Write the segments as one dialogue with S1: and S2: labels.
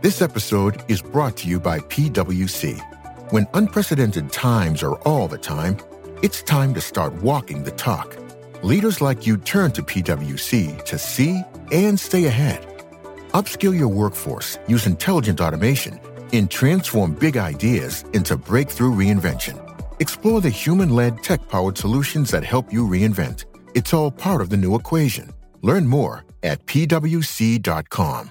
S1: This episode is brought to you by PWC. When unprecedented times are all the time, it's time to start walking the talk. Leaders like you turn to PWC to see and stay ahead. Upskill your workforce, use intelligent automation, and transform big ideas into breakthrough reinvention. Explore the human led tech powered solutions that help you reinvent. It's all part of the new equation. Learn more at pwc.com.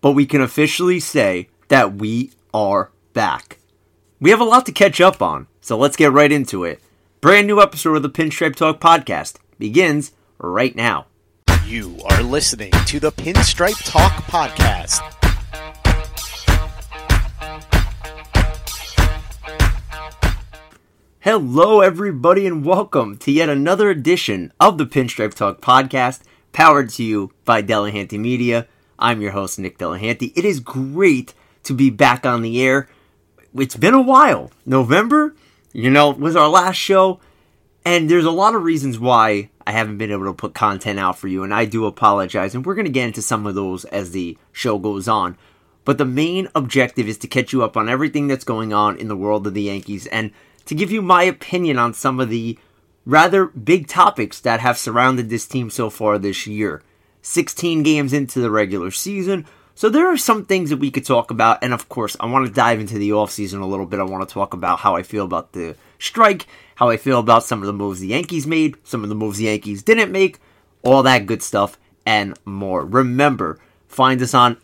S2: but we can officially say that we are back. We have a lot to catch up on, so let's get right into it. Brand new episode of the Pinstripe Talk podcast begins right now.
S3: You are listening to the Pinstripe Talk podcast.
S2: Hello, everybody, and welcome to yet another edition of the Pinstripe Talk podcast, powered to you by Delahanty Media. I'm your host, Nick Delahanty. It is great to be back on the air. It's been a while. November, you know, was our last show, and there's a lot of reasons why I haven't been able to put content out for you, and I do apologize. And we're going to get into some of those as the show goes on. But the main objective is to catch you up on everything that's going on in the world of the Yankees and to give you my opinion on some of the rather big topics that have surrounded this team so far this year. 16 games into the regular season, so there are some things that we could talk about, and of course, I want to dive into the offseason a little bit. I want to talk about how I feel about the strike, how I feel about some of the moves the Yankees made, some of the moves the Yankees didn't make, all that good stuff, and more. Remember, find us on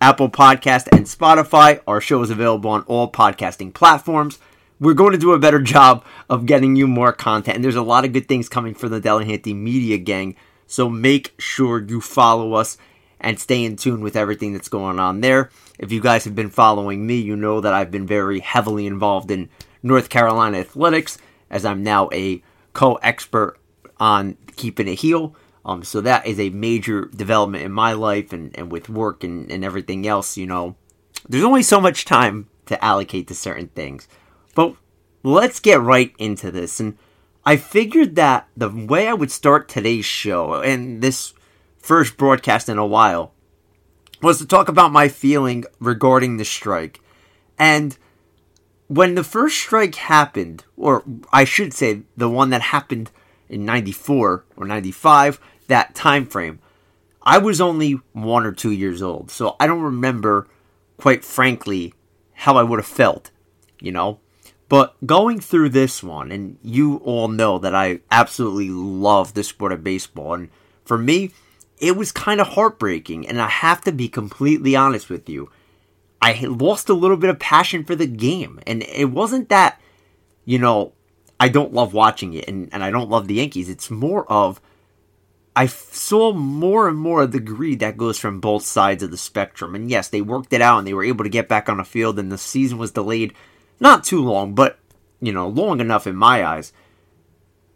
S2: Apple Podcast and Spotify. Our show is available on all podcasting platforms we're going to do a better job of getting you more content. And there's a lot of good things coming for the Delahanty Media Gang. So make sure you follow us and stay in tune with everything that's going on there. If you guys have been following me, you know that I've been very heavily involved in North Carolina athletics, as I'm now a co expert on keeping it heel. Um, so that is a major development in my life and, and with work and, and everything else, you know. There's only so much time to allocate to certain things. But let's get right into this. And I figured that the way I would start today's show and this first broadcast in a while was to talk about my feeling regarding the strike. And when the first strike happened, or I should say the one that happened in 94 or 95, that time frame, I was only one or two years old. So I don't remember, quite frankly, how I would have felt, you know? But going through this one, and you all know that I absolutely love the sport of baseball, and for me, it was kind of heartbreaking, and I have to be completely honest with you. I lost a little bit of passion for the game, and it wasn't that, you know, I don't love watching it and, and I don't love the Yankees. It's more of I saw more and more of the greed that goes from both sides of the spectrum. And yes, they worked it out and they were able to get back on the field, and the season was delayed not too long, but, you know, long enough in my eyes.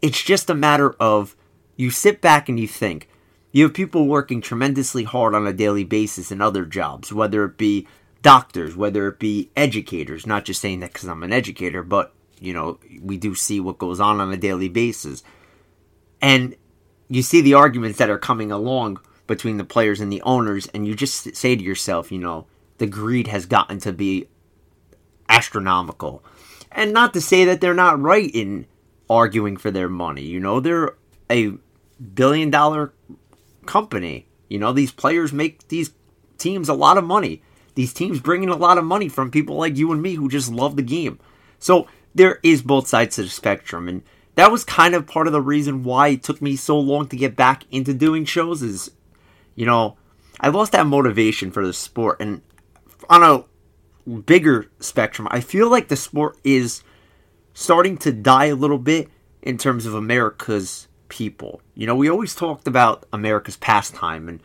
S2: It's just a matter of you sit back and you think. You have people working tremendously hard on a daily basis in other jobs, whether it be doctors, whether it be educators, not just saying that because I'm an educator, but, you know, we do see what goes on on a daily basis. And you see the arguments that are coming along between the players and the owners, and you just say to yourself, you know, the greed has gotten to be astronomical. And not to say that they're not right in arguing for their money. You know, they're a billion dollar company. You know, these players make these teams a lot of money. These teams bring in a lot of money from people like you and me who just love the game. So there is both sides of the spectrum. And that was kind of part of the reason why it took me so long to get back into doing shows is, you know, I lost that motivation for the sport. And on a bigger spectrum, I feel like the sport is starting to die a little bit in terms of America's people. You know, we always talked about America's pastime, and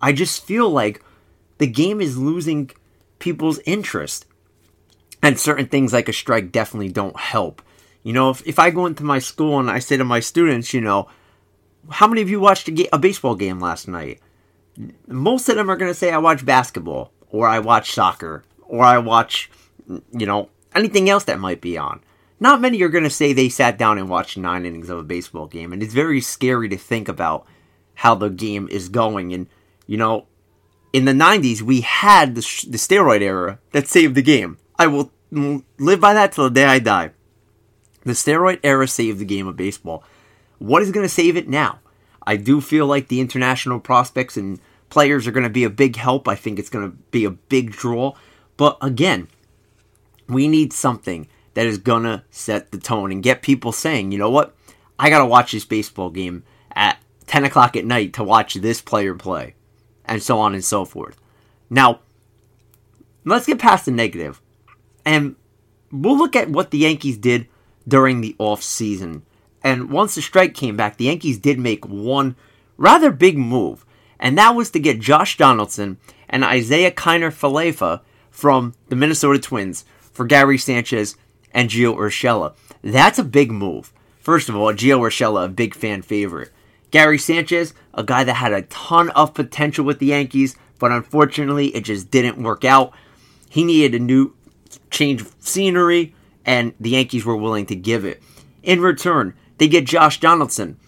S2: I just feel like the game is losing people's interest. And certain things like a strike definitely don't help. You know, if, if I go into my school and I say to my students, you know, how many of you watched a, ga- a baseball game last night? Most of them are going to say, I watched basketball, or I watched soccer, or I watch, you know, anything else that might be on not many are going to say they sat down and watched nine innings of a baseball game. And it's very scary to think about how the game is going. And, you know, in the 90s, we had the, sh- the steroid era that saved the game. I will live by that till the day I die. The steroid era saved the game of baseball. What is going to save it now? I do feel like the international prospects and players are going to be a big help. I think it's going to be a big draw. But again, we need something that is gonna set the tone and get people saying, you know what, I gotta watch this baseball game at 10 o'clock at night to watch this player play, and so on and so forth. Now, let's get past the negative, and we'll look at what the Yankees did during the off season. And once the strike came back, the Yankees did make one rather big move, and that was to get Josh Donaldson and Isiah Kiner Falefa from the Minnesota Twins for Gary Sanchez and Gio Urshela. That's a big move. First of all, Gio Urshela, a big fan favorite. Gary Sanchez, a guy that had a ton of potential with the Yankees, but unfortunately it just didn't work out. He needed a new change of scenery, and the Yankees were willing to give it. In return, they get Josh Donaldson,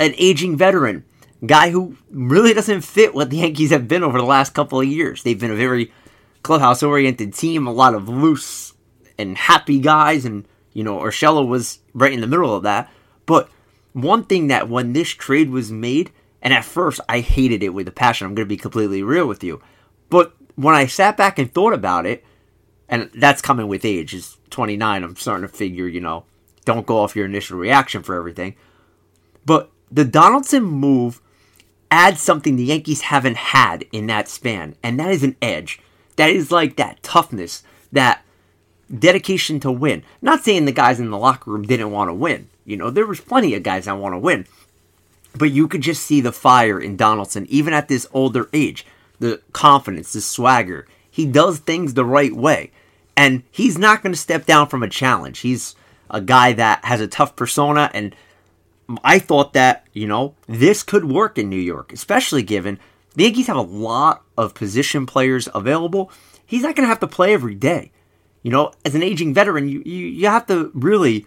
S2: an aging veteran, guy who really doesn't fit what the Yankees have been over the last couple of years. They've been a very clubhouse oriented team, a lot of loose and happy guys, and you know, Urshela was right in the middle of that. But one thing that when this trade was made, and at first I hated it with a passion, I'm going to be completely real with you. But when I sat back and thought about it, and that's coming with age, is 29, I'm starting to figure, you know, don't go off your initial reaction for everything. But the Donaldson move adds something the Yankees haven't had in that span, and that is an edge. That is like that toughness, that dedication to win. Not saying the guys in the locker room didn't want to win. You know, there was plenty of guys that want to win. But you could just see the fire in Donaldson, even at this older age. The confidence, the swagger. He does things the right way. And he's not going to step down from a challenge. He's a guy that has a tough persona. And I thought that, you know, this could work in New York, especially given the Yankees have a lot of position players available. He's not going to have to play every day. You know, as an aging veteran, you, you, you have to really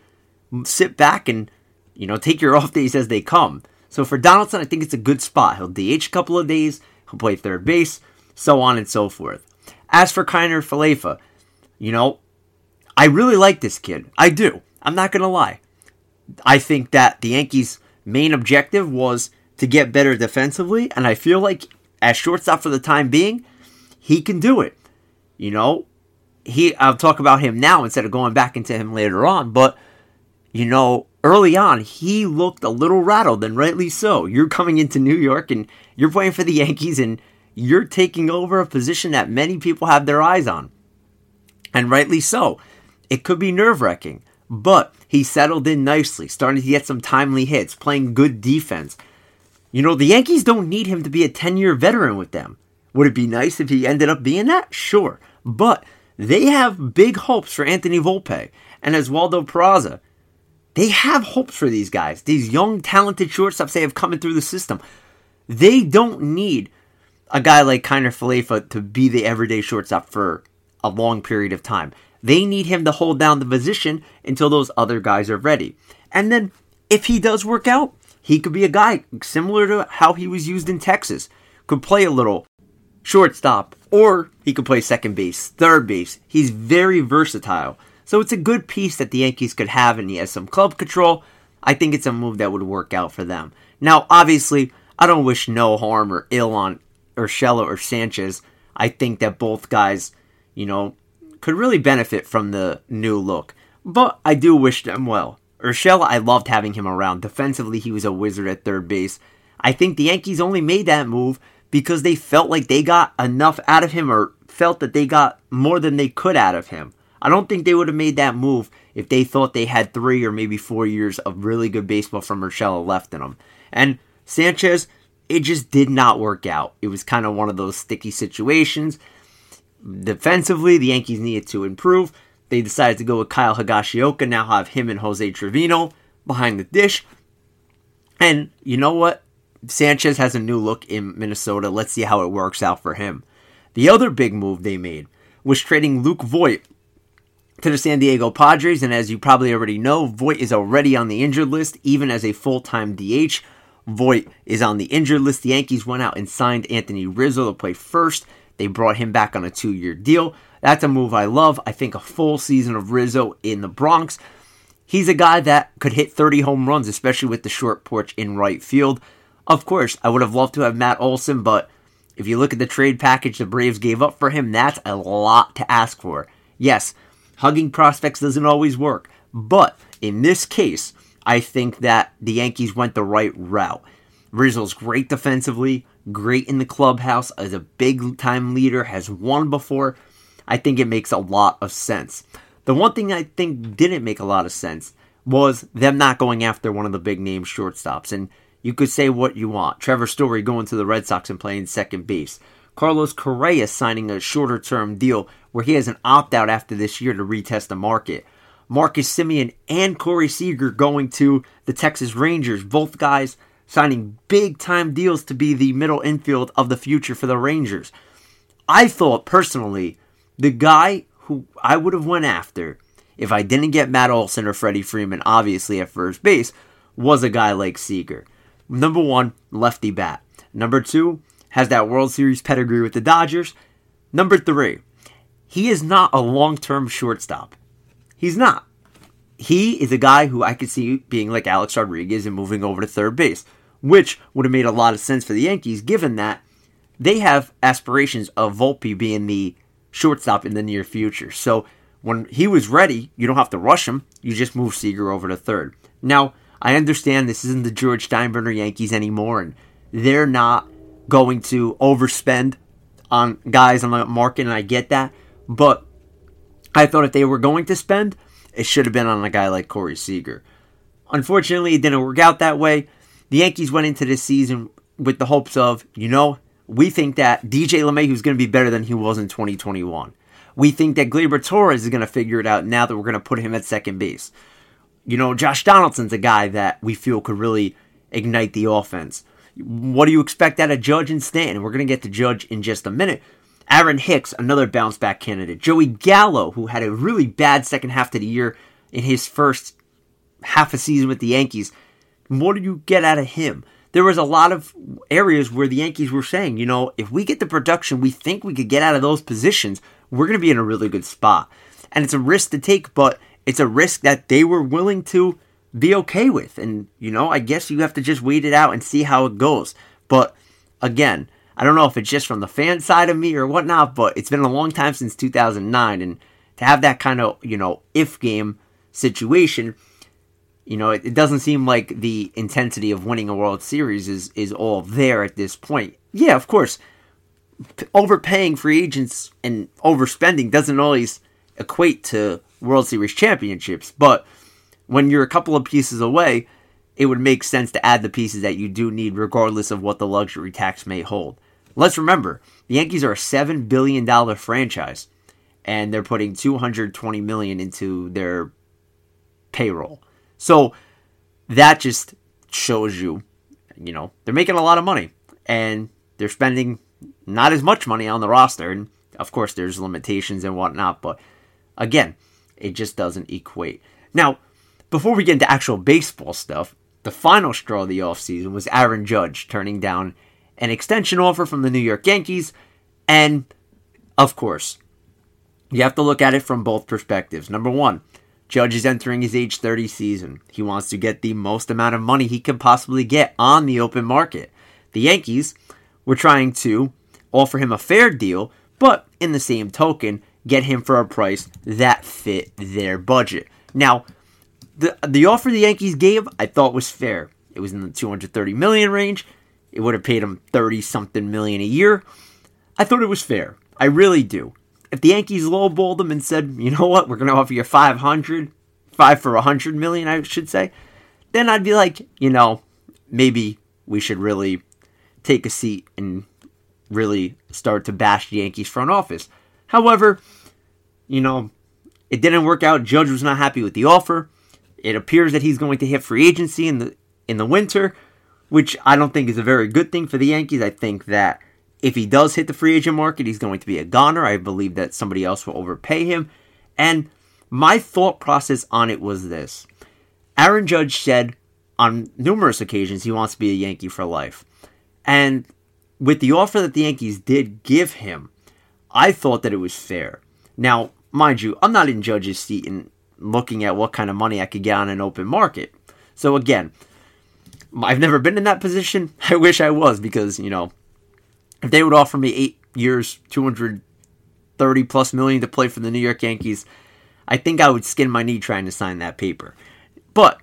S2: sit back and, you know, take your off days as they come. So for Donaldson, I think it's a good spot. He'll DH a couple of days, he'll play third base, so on and so forth. As for Kiner Falefa, you know, I really like this kid. I do. I'm not going to lie. I think that the Yankees' main objective was to get better defensively, and I feel like as shortstop for the time being, he can do it. You know, he I'll talk about him now instead of going back into him later on, but you know, early on he looked a little rattled and rightly so. You're coming into New York and you're playing for the Yankees and you're taking over a position that many people have their eyes on. And rightly so. It could be nerve-wracking, but he settled in nicely, starting to get some timely hits, playing good defense. You know, the Yankees don't need him to be a 10-year veteran with them. Would it be nice if he ended up being that? Sure. But they have big hopes for Anthony Volpe and Oswaldo Peraza. They have hopes for these guys, these young, talented shortstops they have coming through the system. They don't need a guy like Kiner Falefa to be the everyday shortstop for a long period of time. They need him to hold down the position until those other guys are ready. And then if he does work out, he could be a guy similar to how he was used in Texas. Could play a little shortstop, or he could play second base, third base. He's very versatile. So it's a good piece that the Yankees could have, and he has some club control. I think it's a move that would work out for them. Now, obviously, I don't wish no harm or ill on Urshela or Sanchez. I think that both guys, you know, could really benefit from the new look. But I do wish them well. Urshela, I loved having him around. Defensively, he was a wizard at third base. I think the Yankees only made that move because they felt like they got enough out of him or felt that they got more than they could out of him. I don't think they would have made that move if they thought they had three or maybe four years of really good baseball from Urshela left in them. And Sanchez, it just did not work out. It was kind of one of those sticky situations. Defensively, the Yankees needed to improve. They decided to go with Kyle Higashioka, now have him and Jose Trevino behind the dish. And you know what? Sanchez has a new look in Minnesota. Let's see how it works out for him. The other big move they made was trading Luke Voit to the San Diego Padres. And as you probably already know, Voit is already on the injured list, even as a full time DH. Voit is on the injured list. The Yankees went out and signed Anthony Rizzo to play first. They brought him back on a two year deal. That's a move I love. I think a full season of Rizzo in the Bronx. He's a guy that could hit 30 home runs, especially with the short porch in right field. Of course, I would have loved to have Matt Olson, but if you look at the trade package the Braves gave up for him, that's a lot to ask for. Yes, hugging prospects doesn't always work, but in this case, I think that the Yankees went the right route. Rizzo's great defensively, great in the clubhouse, as a big time leader, has won before. I think it makes a lot of sense. The one thing I think didn't make a lot of sense was them not going after one of the big name shortstops. And you could say what you want. Trevor Story going to the Red Sox and playing second base. Carlos Correa signing a shorter term deal where he has an opt out after this year to retest the market. Marcus Semien and Corey Seager going to the Texas Rangers. Both guys signing big time deals to be the middle infield of the future for the Rangers. I thought personally the guy who I would have went after if I didn't get Matt Olson or Freddie Freeman obviously at first base was a guy like Seager. Number 1, lefty bat. Number 2, has that World Series pedigree with the Dodgers. Number 3, he is not a long-term shortstop. He's not. He is a guy who I could see being like Alex Rodriguez and moving over to third base, which would have made a lot of sense for the Yankees given that they have aspirations of Volpe being the shortstop in the near future. So when he was ready, you don't have to rush him. You just move Seager over to third. Now, I understand this isn't the George Steinbrenner Yankees anymore, and they're not going to overspend on guys on the market, and I get that. But I thought if they were going to spend, it should have been on a guy like Corey Seager. Unfortunately, it didn't work out that way. The Yankees went into this season with the hopes of, you know, we think that DJ LeMahieu is going to be better than he was in 2021. We think that Gleyber Torres is going to figure it out now that we're going to put him at second base. You know, Josh Donaldson's a guy that we feel could really ignite the offense. What do you expect out of Judge and Stanton? We're going to get to Judge in just a minute. Aaron Hicks, another bounce back candidate. Joey Gallo, who had a really bad second half of the year in his first half a season with the Yankees. What do you get out of him? There was a lot of areas where the Yankees were saying, you know, if we get the production we think we could get out of those positions, we're going to be in a really good spot. And it's a risk to take, but it's a risk that they were willing to be okay with. And, you know, I guess you have to just wait it out and see how it goes. But again, I don't know if it's just from the fan side of me or whatnot, but it's been a long time since 2009, and to have that kind of you know if game situation, you know, it, it doesn't seem like the intensity of winning a World Series is is all there at this point. Yeah, of course, p- overpaying free agents and overspending doesn't always equate to World Series championships, but when you're a couple of pieces away, it would make sense to add the pieces that you do need, regardless of what the luxury tax may hold. Let's remember, the Yankees are a $7 billion franchise, and they're putting 220 million into their payroll. So that just shows you, you know, they're making a lot of money, and they're spending not as much money on the roster. And of course, there's limitations and whatnot, but again, it just doesn't equate. Now, before we get into actual baseball stuff, the final straw of the offseason was Aaron Judge turning down an extension offer from the New York Yankees. And of course, you have to look at it from both perspectives. Number one, Judge is entering his age 30 season. He wants to get the most amount of money he can possibly get on the open market. The Yankees were trying to offer him a fair deal, but in the same token, get him for a price that fit their budget. Now, the the offer the Yankees gave, I thought was fair. It was in the 230 million range. It would have paid him 30 something million a year. I thought it was fair. I really do. If the Yankees lowballed him and said, you know what, we're going to offer you 500, five for 100 million, I should say, then I'd be like, you know, maybe we should really take a seat and really start to bash the Yankees front office. However, you know, it didn't work out. Judge was not happy with the offer. It appears that he's going to hit free agency in the in the winter, which I don't think is a very good thing for the Yankees. I think that if he does hit the free agent market, he's going to be a goner. I believe that somebody else will overpay him. And my thought process on it was this Aaron Judge said on numerous occasions he wants to be a Yankee for life. And with the offer that the Yankees did give him, I thought that it was fair. Now, mind you, I'm not in Judge's seat and looking at what kind of money I could get on an open market. So again, I've never been in that position. I wish I was because, you know, if they would offer me eight years, 230 plus million to play for the New York Yankees, I think I would skin my knee trying to sign that paper. But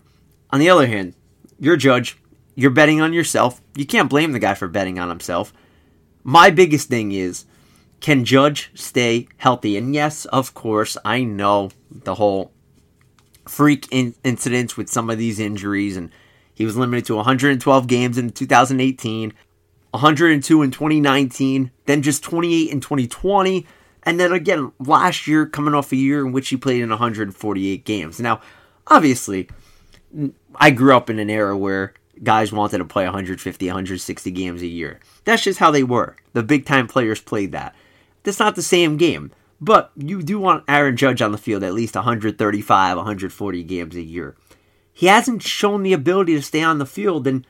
S2: on the other hand, you're judge. You're betting on yourself. You can't blame the guy for betting on himself. My biggest thing is can Judge stay healthy? And yes, of course, I know the whole freak in- incidents with some of these injuries, and he was limited to 112 games in 2018, 102 in 2019, then just 28 in 2020, and then again last year, coming off a year in which he played in 148 games. Now, obviously, I grew up in an era where guys wanted to play 150, 160 games a year. That's just how they were. The big time players played that. That's not the same game. But you do want Aaron Judge on the field at least 135, 140 games a year. He hasn't shown the ability to stay on the field, and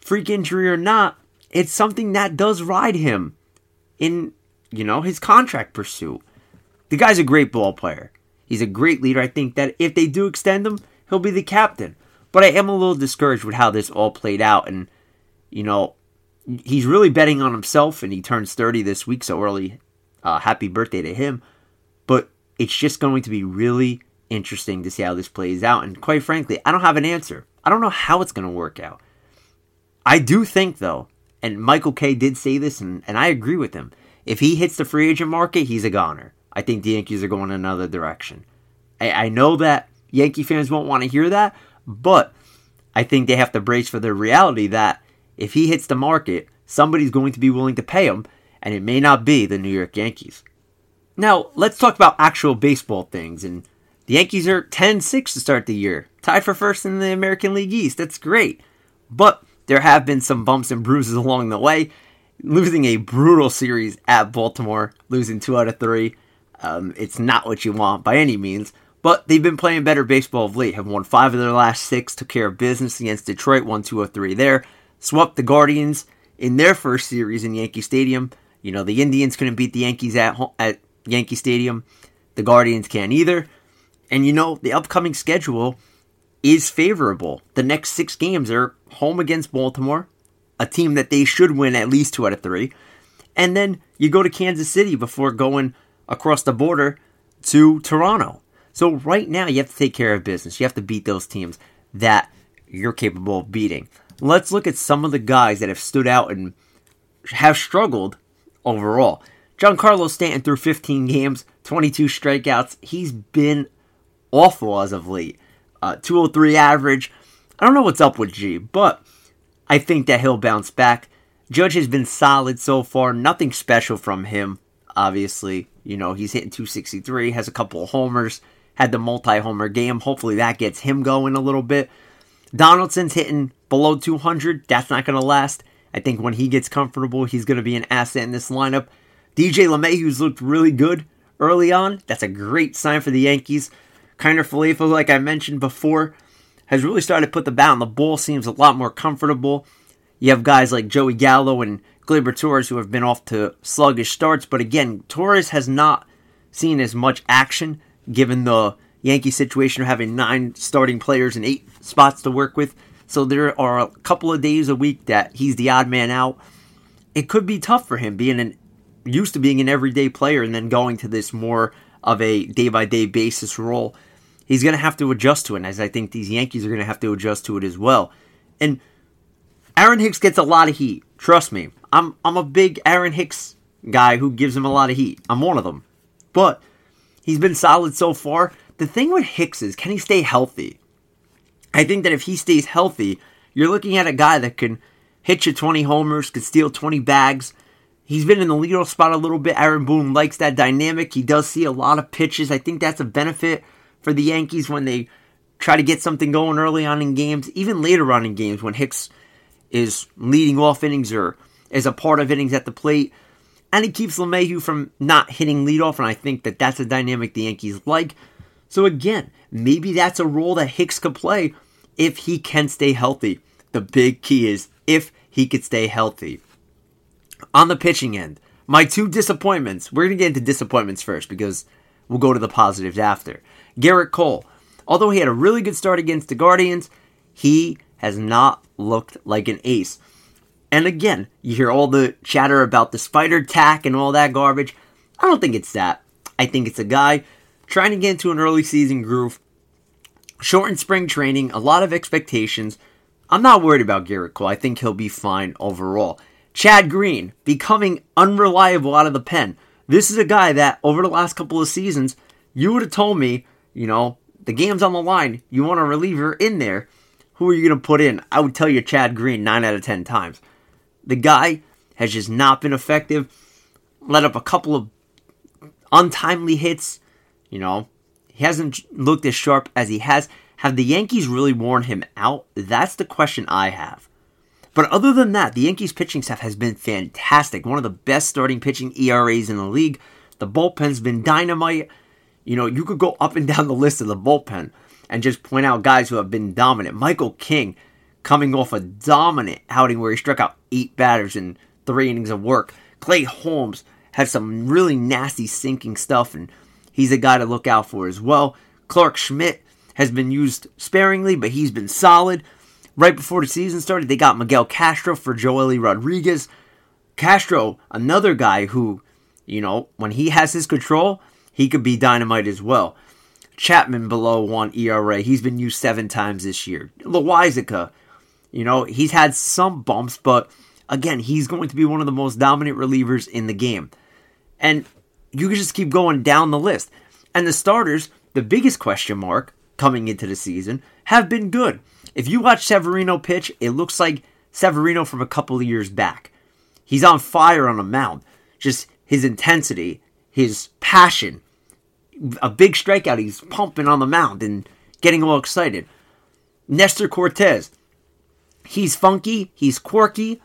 S2: freak injury or not, it's something that does ride him in, you know, his contract pursuit. The guy's a great ball player. He's a great leader. I think that if they do extend him, he'll be the captain. But I am a little discouraged with how this all played out. And, you know, he's really betting on himself, and he turns 30 this week, so early uh, happy birthday to him. But it's just going to be really interesting to see how this plays out. And quite frankly, I don't have an answer. I don't know how it's going to work out. I do think, though, and Michael Kay did say this, and, and I agree with him. If he hits the free agent market, he's a goner. I think the Yankees are going another direction. I, I know that Yankee fans won't want to hear that, but I think they have to brace for the reality that if he hits the market, somebody's going to be willing to pay him, and it may not be the New York Yankees. Now, let's talk about actual baseball things. And the Yankees are 10 6 to start the year, tied for first in the American League East. That's great. But there have been some bumps and bruises along the way. Losing a brutal series at Baltimore, losing two out of three. Um, it's not what you want by any means. But they've been playing better baseball of late. Have won five of their last six, took care of business against Detroit, won two of three there. Swept the Guardians in their first series in Yankee Stadium. You know, the Indians couldn't beat the Yankees at at Yankee Stadium. The Guardians can't either. And you know, the upcoming schedule is favorable. The next six games are home against Baltimore, a team that they should win at least two out of three. And then you go to Kansas City before going across the border to Toronto. So right now you have to take care of business. You have to beat those teams that you're capable of beating. Let's look at some of the guys that have stood out and have struggled overall. Giancarlo Stanton through 15 games, 22 strikeouts. He's been awful as of late. Uh, 203 average. I don't know what's up with G, but I think that he'll bounce back. Judge has been solid so far. Nothing special from him, obviously. You know, he's hitting 263, has a couple of homers, had the multi homer game. Hopefully that gets him going a little bit. Donaldson's hitting below 200. That's not going to last. I think when he gets comfortable, he's going to be an asset in this lineup. DJ LeMahieu's looked really good early on. That's a great sign for the Yankees. Kiner Falefa, like I mentioned before, has really started to put the bat on the ball. Seems a lot more comfortable. You have guys like Joey Gallo and Gleyber Torres who have been off to sluggish starts, but again, Torres has not seen as much action given the Yankee situation of having nine starting players and eight spots to work with. So there are a couple of days a week that he's the odd man out. It could be tough for him being an used to being an everyday player and then going to this more of a day by day basis role. He's going to have to adjust to it, as I think these Yankees are going to have to adjust to it as well. And Aaron Hicks gets a lot of heat. Trust me. I'm I'm a big Aaron Hicks guy who gives him a lot of heat. I'm one of them. But he's been solid so far. The thing with Hicks is can he stay healthy? I think that if he stays healthy, you're looking at a guy that can hit you 20 homers, could steal 20 bags. He's been in the leadoff spot a little bit. Aaron Boone likes that dynamic. He does see a lot of pitches. I think that's a benefit for the Yankees when they try to get something going early on in games, even later on in games when Hicks is leading off innings or is a part of innings at the plate. And it keeps LeMahieu from not hitting leadoff, and I think that that's a dynamic the Yankees like. So again, maybe that's a role that Hicks could play if he can stay healthy. The big key is if he could stay healthy. On the pitching end, my two disappointments. We're going to get into disappointments first because we'll go to the positives after. Gerrit Cole, although he had a really good start against the Guardians, he has not looked like an ace. And again, you hear all the chatter about the spider tack and all that garbage. I don't think it's that. I think it's a guy trying to get into an early season groove, shortened spring training, a lot of expectations. I'm not worried about Gerrit Cole. I think he'll be fine overall. Chad Green becoming unreliable out of the pen. This is a guy that over the last couple of seasons, you would have told me, you know, the game's on the line. You want a reliever in there. Who are you going to put in? I would tell you Chad Green 9 out of 10 times. The guy has just not been effective. Let up a couple of untimely hits. You know, he hasn't looked as sharp as he has. Have the Yankees really worn him out? That's the question I have. But other than that, the Yankees pitching staff has been fantastic. One of the best starting pitching ERAs in the league. The bullpen's been dynamite. You know, you could go up and down the list of the bullpen and just point out guys who have been dominant. Michael King coming off a dominant outing where he struck out eight batters in three innings of work. Clay Holmes had some really nasty sinking stuff, and he's a guy to look out for as well. Clarke Schmidt has been used sparingly, but he's been solid. Right before the season started, they got Miguel Castro for Joely Rodriguez. Castro, another guy who, you know, when he has his control, he could be dynamite as well. Chapman below one ERA. He's been used seven times this year. Loaisiga, you know, he's had some bumps, but again, he's going to be one of the most dominant relievers in the game. And you can just keep going down the list. And the starters, the biggest question mark coming into the season, have been good. If you watch Severino pitch, it looks like Severino from a couple of years back. He's on fire on a mound. Just his intensity, his passion. A big strikeout, he's pumping on the mound and getting all excited. Nestor Cortes, He's funky, he's quirky.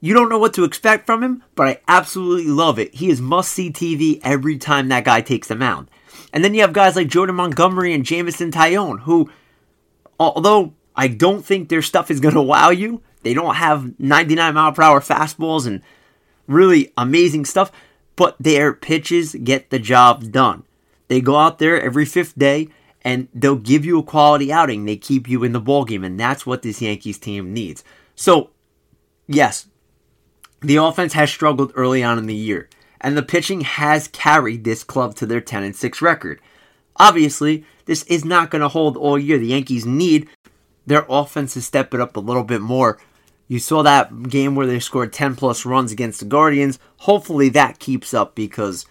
S2: You don't know what to expect from him, but I absolutely love it. He is must see TV every time that guy takes the mound. And then you have guys like Jordan Montgomery and Jameson Taillon, who, although I don't think their stuff is going to wow you, they don't have 99 mile per hour fastballs and really amazing stuff, but their pitches get the job done. They go out there every fifth day and they'll give you a quality outing. They keep you in the ball game, and that's what this Yankees team needs. So, yes, the offense has struggled early on in the year, and the pitching has carried this club to their 10 and 6 record. Obviously, this is not going to hold all year. The Yankees need their offense to step it up a little bit more. You saw that game where they scored 10 plus runs against the Guardians. Hopefully that keeps up because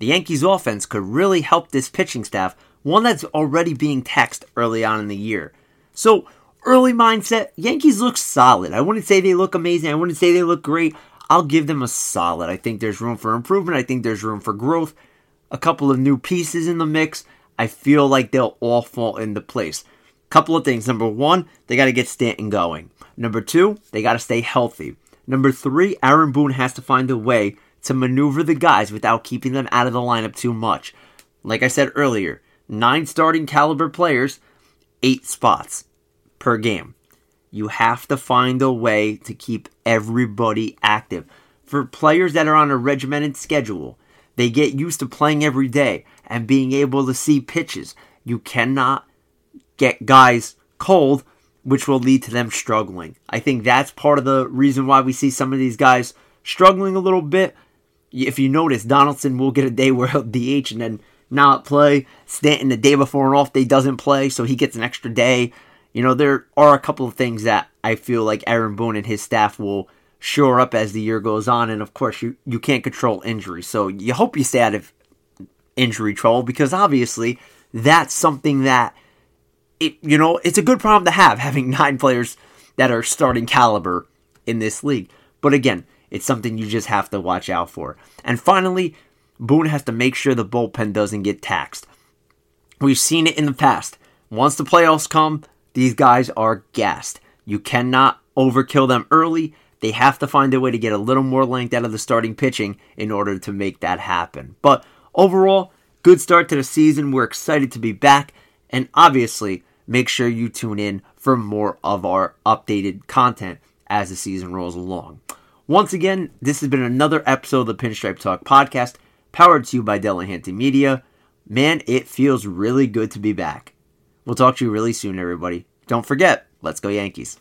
S2: the Yankees offense could really help this pitching staff one that's already being taxed early on in the year. So, early mindset, Yankees look solid. I wouldn't say they look amazing. I wouldn't say they look great. I'll give them a solid. I think there's room for improvement. I think there's room for growth. A couple of new pieces in the mix. I feel like they'll all fall into place. Couple of things. Number one, they got to get Stanton going. Number two, they got to stay healthy. Number three, Aaron Boone has to find a way to maneuver the guys without keeping them out of the lineup too much. Like I said earlier, nine starting caliber players, eight spots per game. You have to find a way to keep everybody active. For players that are on a regimented schedule, they get used to playing every day and being able to see pitches. You cannot get guys cold, which will lead to them struggling. I think that's part of the reason why we see some of these guys struggling a little bit. If you notice, Donaldson will get a day where he'll DH and then not play. Stanton the day before an off day doesn't play, so he gets an extra day. You know, there are a couple of things that I feel like Aaron Boone and his staff will shore up as the year goes on. And of course, you, you can't control injury. So you hope you stay out of injury trouble because obviously that's something that it you know it's a good problem to have having nine players that are starting caliber in this league. But again, it's something you just have to watch out for. And finally, Boone has to make sure the bullpen doesn't get taxed. We've seen it in the past. Once the playoffs come, these guys are gassed. You cannot overkill them early. They have to find a way to get a little more length out of the starting pitching in order to make that happen. But overall, good start to the season. We're excited to be back. And obviously, make sure you tune in for more of our updated content as the season rolls along. Once again, this has been another episode of the Pinstripe Talk podcast, powered to you by Delahanty Media. Man, it feels really good to be back. We'll talk to you really soon, everybody. Don't forget, let's go Yankees.